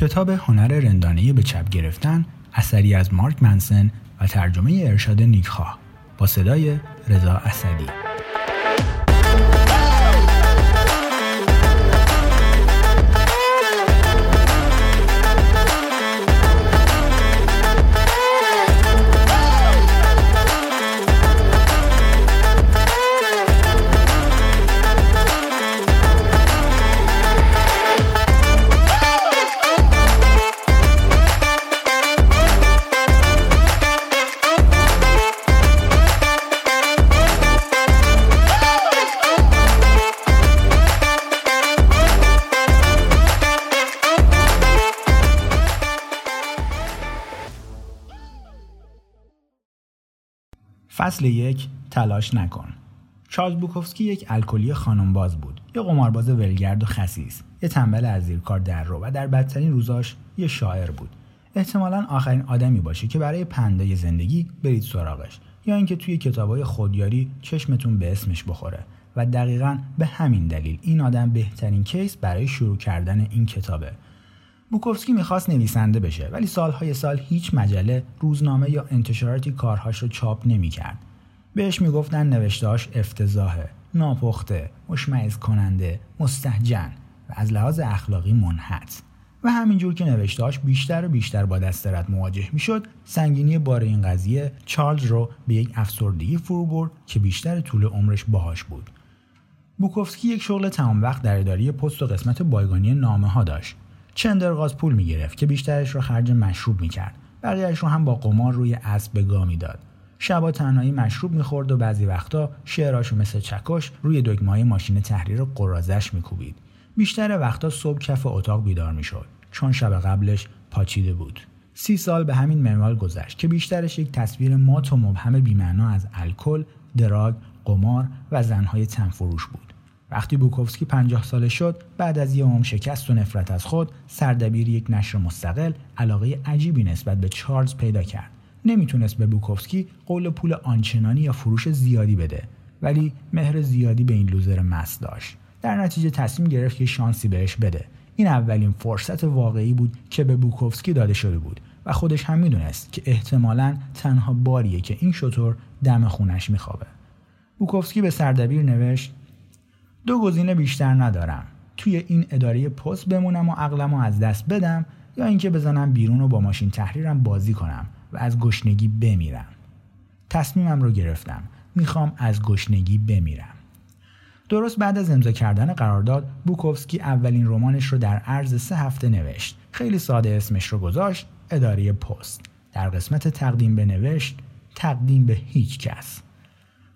کتاب هنر رندانه به چپ گرفتن اثری از مارک منسن و ترجمه ارشاد نیکخواه با صدای رضا اسدی. فصل یک تلاش نکن. چارلز بوکوفسکی یک الکلی خانمباز بود. یه قمارباز ولگرد و خسیس. یه تنبل از زیر کار در رو و در بدترین روزاش یه شاعر بود. احتمالا آخرین آدمی باشه که برای پندای زندگی برید سراغش. یا اینکه توی کتابای خودیاری چشمتون به اسمش بخوره. و دقیقا به همین دلیل این آدم بهترین کیس برای شروع کردن این کتابه. بوکوفسکی می‌خواست نویسنده بشه ولی سالهای سال هیچ مجله روزنامه یا انتشاراتی کارهاش رو چاپ نمی‌کرد. بهش می‌گفتن نوشتهاش افتضاحه ناپخته مشمعز کننده مستهجن و از لحاظ اخلاقی منحت و همینجور که نوشتهاش بیشتر و بیشتر با دسترت مواجه می‌شد سنگینی بار این قضیه چارلز رو به یک افسردگی فرو برد که بیشتر طول عمرش باهاش بود. بوکوفسکی یک شغل تمام وقت در اداری پست و قسمت بایگانی نامه ها داشت. چندرغاز پول می‌گرفت که بیشترش رو خرج مشروب می‌کرد. بقیهش رو هم با قمار روی اسب به گاه می‌داد. شبا تنهایی مشروب می‌خورد و بعضی وقتا شعراشو مثل چکش روی دگمای ماشین تحریر قرازش میکوبید. بیشتر وقتا صبح کف اتاق بیدار می‌شد. چون شب قبلش پاچیده بود. سی سال به همین منوال گذشت که بیشترش یک تصویر مات و مبهم بیمعنا از الکل دراگ قمار و زنهای تنفروش بود. وقتی بوکوفسکی 50 ساله شد بعد از یه عمر شکست و نفرت از خود سردبیر یک نشر مستقل علاقه عجیبی نسبت به چارلز پیدا کرد. نمی‌تونست به بوکوفسکی قول پول آنچنانی یا فروش زیادی بده ولی مهر زیادی به این لوزر مست داشت. در نتیجه تصمیم گرفت که شانسی بهش بده. این اولین فرصت واقعی بود که به بوکوفسکی داده شده بود و خودش هم می‌دونست که احتمالا تنها باریه که این شطور دم خونش میخوابه. بوکوفسکی به سردبیر نوشت دو گزینه بیشتر ندارم. توی این اداره پست بمونم و عقلمو از دست بدم یا اینکه بزنم بیرون و با ماشین تحریرم بازی کنم و از گشنگی بمیرم. تصمیمم رو گرفتم. می‌خوام از گشنگی بمیرم. درست بعد از امضا کردن قرارداد بوکوفسکی اولین رمانش رو در عرض سه هفته نوشت. خیلی ساده اسمش رو گذاشت اداره پست. در قسمت تقدیم به نوشت تقدیم به هیچ کس.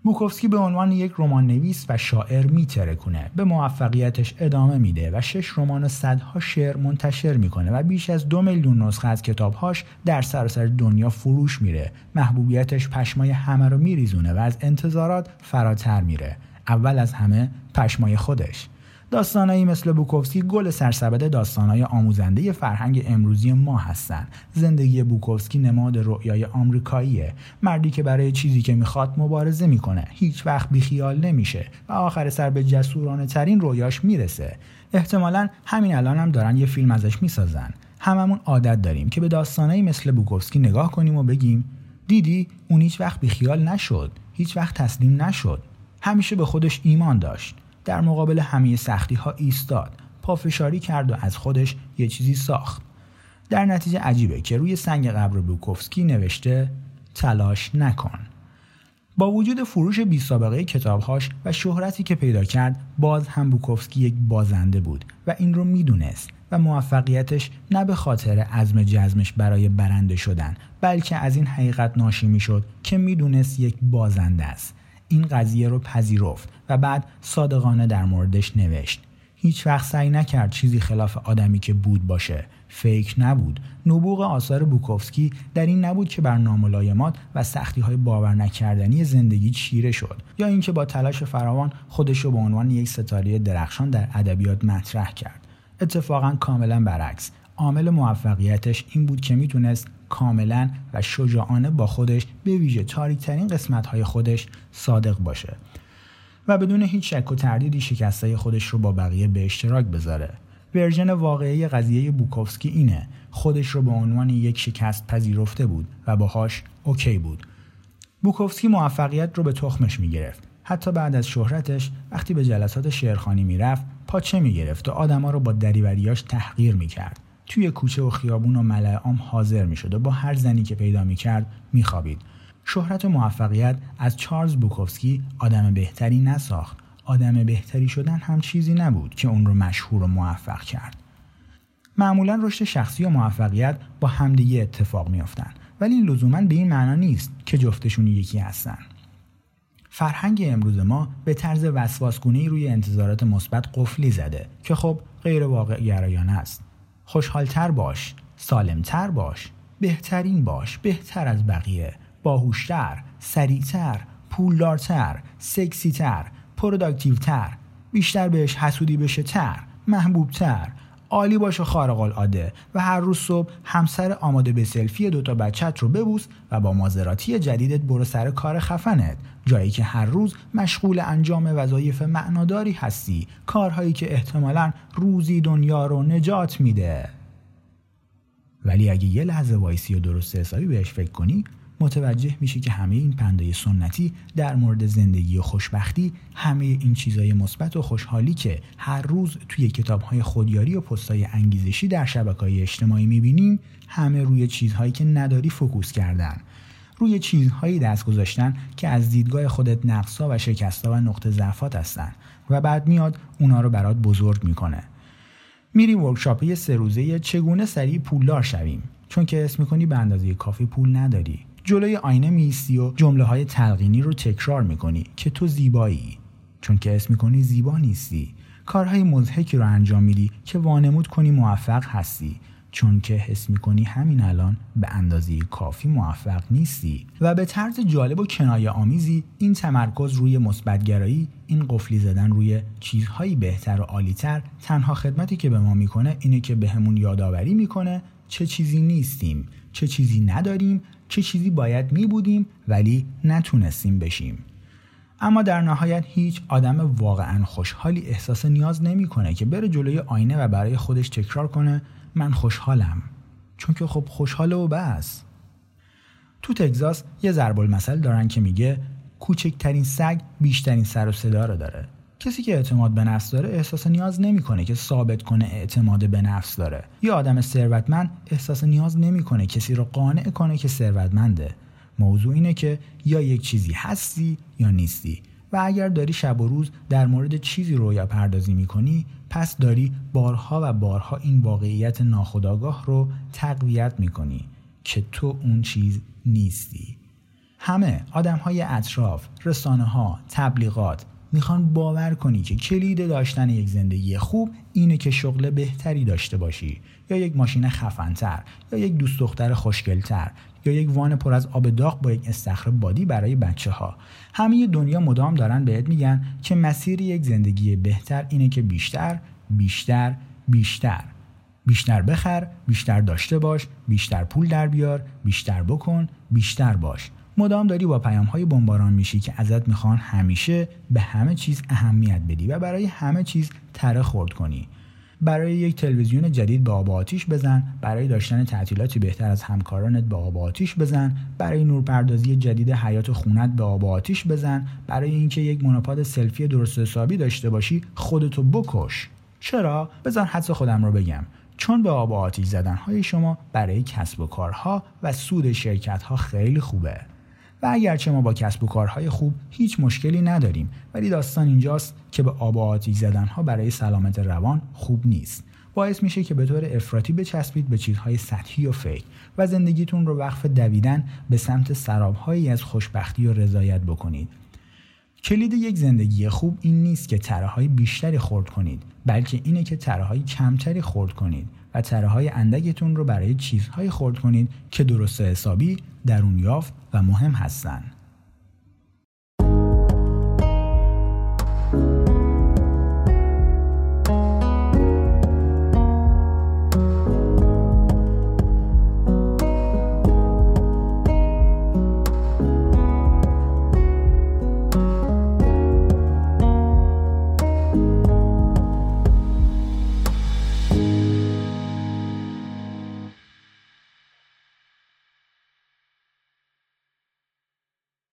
بوکوفسکی به عنوان یک رمان نویس و شاعر میترکونه. به موفقیتش ادامه میده و شش رمان و صدها شعر منتشر می‌کنه و بیش از دو میلیون نسخه از کتابهاش در سراسر دنیا فروش میره. محبوبیتش پشمای همه رو میریزونه و از انتظارات فراتر میره. اول از همه پشمای خودش. داستانایی مثل بوکوفسکی گل سرسبد داستانهای آموزنده فرهنگ امروزی ما هستند. زندگی بوکوفسکی نماد رؤیای آمریکاییه. مردی که برای چیزی که می‌خواد مبارزه می‌کنه. هیچ وقت بیخیال نمیشه و آخر سر به جسورانه ترین رویاش می‌رسه. احتمالا همین الان هم دارن یه فیلم ازش می‌سازن. هممون عادت داریم که به داستانایی مثل بوکوفسکی نگاه کنیم و بگیم دیدی اون هیچ وقت بیخیال نشد. هیچ وقت تسلیم نشد. همیشه به خودش ایمان داشت. در مقابل همه سختی ها ایستاد. پافشاری کرد و از خودش یه چیزی ساخت. در نتیجه عجیبه که روی سنگ قبر بوکوفسکی نوشته تلاش نکن. با وجود فروش بی سابقه کتابهاش و شهرتی که پیدا کرد باز هم بوکوفسکی یک بازنده بود و این رو می‌دونست و موفقیتش نه به خاطر عزم جزمش برای برنده شدن بلکه از این حقیقت ناشی می‌شد که می‌دونست یک بازنده است. این قضیه رو پذیرفت و بعد صادقانه در موردش نوشت. هیچ وقت سعی نکرد چیزی خلاف آدمی که بود باشه. فیک نبود. نبوغ آثار بوکوفسکی در این نبود که بر ناملایمات و سختی های باور نکردنی زندگی چیره شد یا اینکه با تلاش فراوان خودش رو به عنوان یک ستاره درخشان در ادبیات مطرح کرد. اتفاقا کاملا برعکس. عامل موفقیتش این بود که می‌تونست کاملا و شجاعانه با خودش به ویژه تاریکترین قسمت های خودش صادق باشه و بدون هیچ شک و تردیدی شکستای خودش رو با بقیه به اشتراک بذاره. version واقعی قضیه بوکوفسکی اینه خودش رو به عنوان یک شکست پذیرفته بود و باهاش okay بود. بوکوفسکی موفقیت رو به تخمش می‌گرفت. حتی بعد از شهرتش وقتی به جلسات شعرخوانی می‌رفت پاچه می‌گرفت و آدما رو با دری‌وریاش تحقیر می‌کرد. توی کوچه و خیابون و ملاء عام حاضر می‌شد و با هر زنی که پیدا می‌کرد میخوابید. شهرت و موفقیت از چارلز بوکوفسکی آدم بهتری نساخت. آدم بهتری شدن هم چیزی نبود که اون رو مشهور و موفق کرد. معمولا رشد شخصی و موفقیت با همدیگه اتفاق میافتن ولی لزوما به این معنا نیست که جفتشون یکی هستن. فرهنگ امروز ما به طرز وسواسگونه روی انتظارات مثبت قفلی زده که خب غیر واقع گرایانه است. خوشحالتر باش سالمتر باش بهترین باش بهتر از بقیه باهوشتر سریعتر پولدارتر سکسیتر productive تر بیشتر بهش حسودی بشه تر محبوبتر. عالی باشه خارق العاده و هر روز صبح همسر آماده به سلفی دوتا بچت رو ببوس و با مازراتی جدیدت برو سر کار خفنت. جایی که هر روز مشغول انجام وظایف معناداری هستی. کارهایی که احتمالا روزی دنیا رو نجات میده. ولی اگه یه لحظه وایسی و درست حسابی بهش فکر کنی متوجه میشی که همه این پندای سنتی در مورد زندگی و خوشبختی همه این چیزای مثبت و خوشحالی که هر روز توی کتابهای خودیاری و پستای انگیزشی در شبکه های اجتماعی می‌بینیم همه روی چیزهایی که نداری فکوس کردن. روی چیزهایی دست گذاشتن که از دیدگاه خودت نقصا و شکستا و نقطه ضعفات هستن و بعد میاد اونا رو برات بزرگ می‌کنه. میری ورکشاپ سه روزه چگونه سریع پولدار شویم؟ چون که اسم می‌کنی به اندازه کافی پول نداری. جلوی آینه میستی و جمله های تلقینی رو تکرار می‌کنی که تو زیبایی. چون که اسم می‌کنی زیبا نیستی. کارهای مضحکی رو انجام میدی که وانمود کنی موفق هستی. چون که حس می‌کنی همین الان به اندازه کافی موفق نیستی. و به طرز جالب و کنایه آمیزی این تمرکز روی مثبتگرایی این قفلی زدن روی چیزهایی بهتر و عالیتر تنها خدمتی که به ما می‌کنه اینه که بهمون به یادآوری می‌کنه چه چیزی نیستیم چه چیزی نداریم چه چیزی باید می بودیم ولی نتونستیم بشیم. اما در نهایت هیچ آدم واقعا خوشحالی احساس نیاز نمی‌کنه که بره جلوی آینه و برای خودش تکرار کنه من خوشحالم. چون که خب خوشحاله و بس. تو تگزاس یه ضرب المثل دارن که میگه کوچکترین سگ بیشترین سر و صدا رو داره. کسی که اعتماد به نفس داره احساس نیاز نمی‌کنه که ثابت کنه اعتماد به نفس داره. یا آدم ثروتمند احساس نیاز نمی‌کنه کسی رو قانع کنه که ثروتمنده. موضوع اینه که یا یک چیزی هستی یا نیستی. و اگر داری شب و روز در مورد چیزی رویا پردازی می‌کنی پس داری بارها و بارها این واقعیت ناخودآگاه رو تقویت می‌کنی که تو اون چیز نیستی. همه آدم های اطراف، رسانه ها، تبلیغات می‌خوان باور کنی که کلید داشتن یک زندگی خوب اینه که شغل بهتری داشته باشی. یا یک ماشین خفنتر یا یک دوست دختر خوشگلتر یا یک وان پر از آب داغ با یک استخر بادی برای بچه ها همه دنیا مدام دارن بهت میگن که مسیر یک زندگی بهتر اینه که بیشتر بیشتر بیشتر. بیشتر بخر بیشتر داشته باش بیشتر پول در بیار بیشتر بکن بیشتر باش. مدام داری با پیام های بمباران میشی که ازت می‌خوان همیشه به همه چیز اهمیت بدی و برای همه چیز تره خورد کنی. برای یک تلویزیون جدید به آب آتیش بزن برای داشتن تعطیلاتی بهتر از همکارانت به آب آتیش بزن برای نورپردازی جدید حیات خونت به آب آتیش بزن برای اینکه یک مونوپاد سلفی درست حسابی داشته باشی خودتو بکش. چرا؟ بزن حدس خودم رو بگم. چون به آب آتیش زدن های شما برای کسب و کارها و سود شرکت ها خیلی خوبه. و اگرچه ما با کسب و کارهای خوب هیچ مشکلی نداریم ولی داستان اینجاست که به آب و آتیش زدنها برای سلامت روان خوب نیست. باعث میشه که به طور افراطی بچسبید به چیزهای سطحی و فیک و زندگیتون رو وقف دویدن به سمت سرابهایی از خوشبختی و رضایت بکنید. کلید یک زندگی خوب این نیست که تره بیشتری خورد کنید بلکه اینه که تره کمتری خورد کنید و تره های اندکتون رو برای چیزهایی خورد کنید که درست حسابی درون یافت و مهم هستند.